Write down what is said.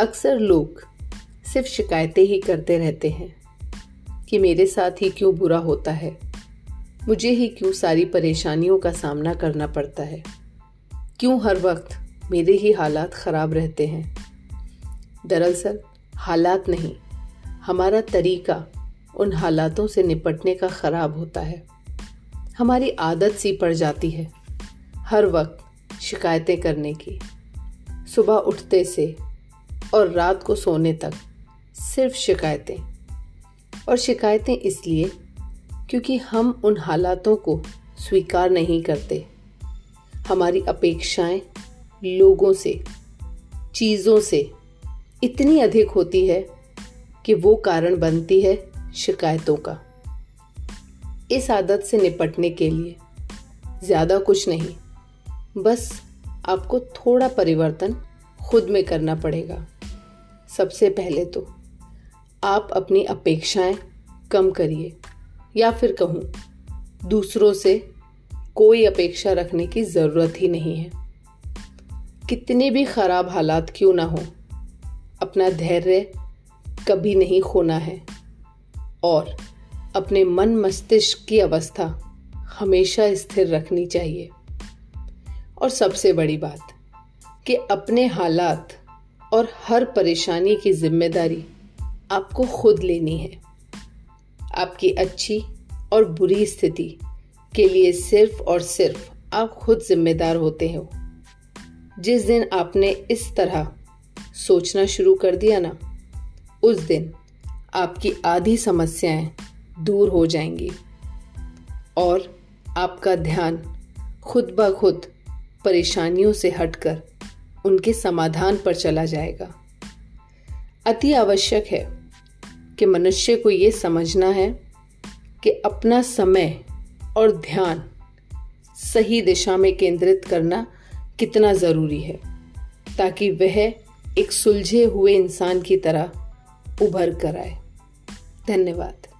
अक्सर लोग सिर्फ़ शिकायतें ही करते रहते हैं कि मेरे साथ ही क्यों बुरा होता है। मुझे ही क्यों सारी परेशानियों का सामना करना पड़ता है। क्यों हर वक्त मेरे ही हालात ख़राब रहते हैं? दरअसल, हालात नहीं, हमारा तरीका उन हालातों से निपटने का ख़राब होता है। हमारी आदत सी पड़ जाती है, हर वक्त शिकायतें करने की। सुबह उठते से और रात को सोने तक सिर्फ़ शिकायतें। और शिकायतें इसलिए क्योंकि हम उन हालातों को स्वीकार नहीं करते। हमारी अपेक्षाएँ लोगों से, चीज़ों से इतनी अधिक होती है कि वो कारण बनती है शिकायतों का। इस आदत से निपटने के लिए ज़्यादा कुछ नहीं, बस आपको थोड़ा परिवर्तन खुद में करना पड़ेगा। सबसे पहले तो आप अपनी अपेक्षाएँ कम करिए या फिर कहूँ, दूसरों से कोई अपेक्षा रखने की ज़रूरत ही नहीं है। कितने भी खराब हालात क्यों ना हो, अपना धैर्य कभी नहीं खोना है और अपने मन मस्तिष्क की अवस्था हमेशा स्थिर रखनी चाहिए। और सबसे बड़ी बात कि अपने हालात और हर परेशानी की ज़िम्मेदारी आपको खुद लेनी है। आपकी अच्छी और बुरी स्थिति के लिए सिर्फ़ और सिर्फ़ आप खुद जिम्मेदार होते हो। जिस दिन आपने इस तरह सोचना शुरू कर दिया ना, उस दिन आपकी आधी समस्याएँ दूर हो जाएँगी और आपका ध्यान खुद ब खुद परेशानियों से हटकर उनके समाधान पर चला जाएगा। अति आवश्यक है कि मनुष्य को ये समझना है कि अपना समय और ध्यान सही दिशा में केंद्रित करना कितना ज़रूरी है, ताकि वह एक सुलझे हुए इंसान की तरह उभर कर आए। धन्यवाद।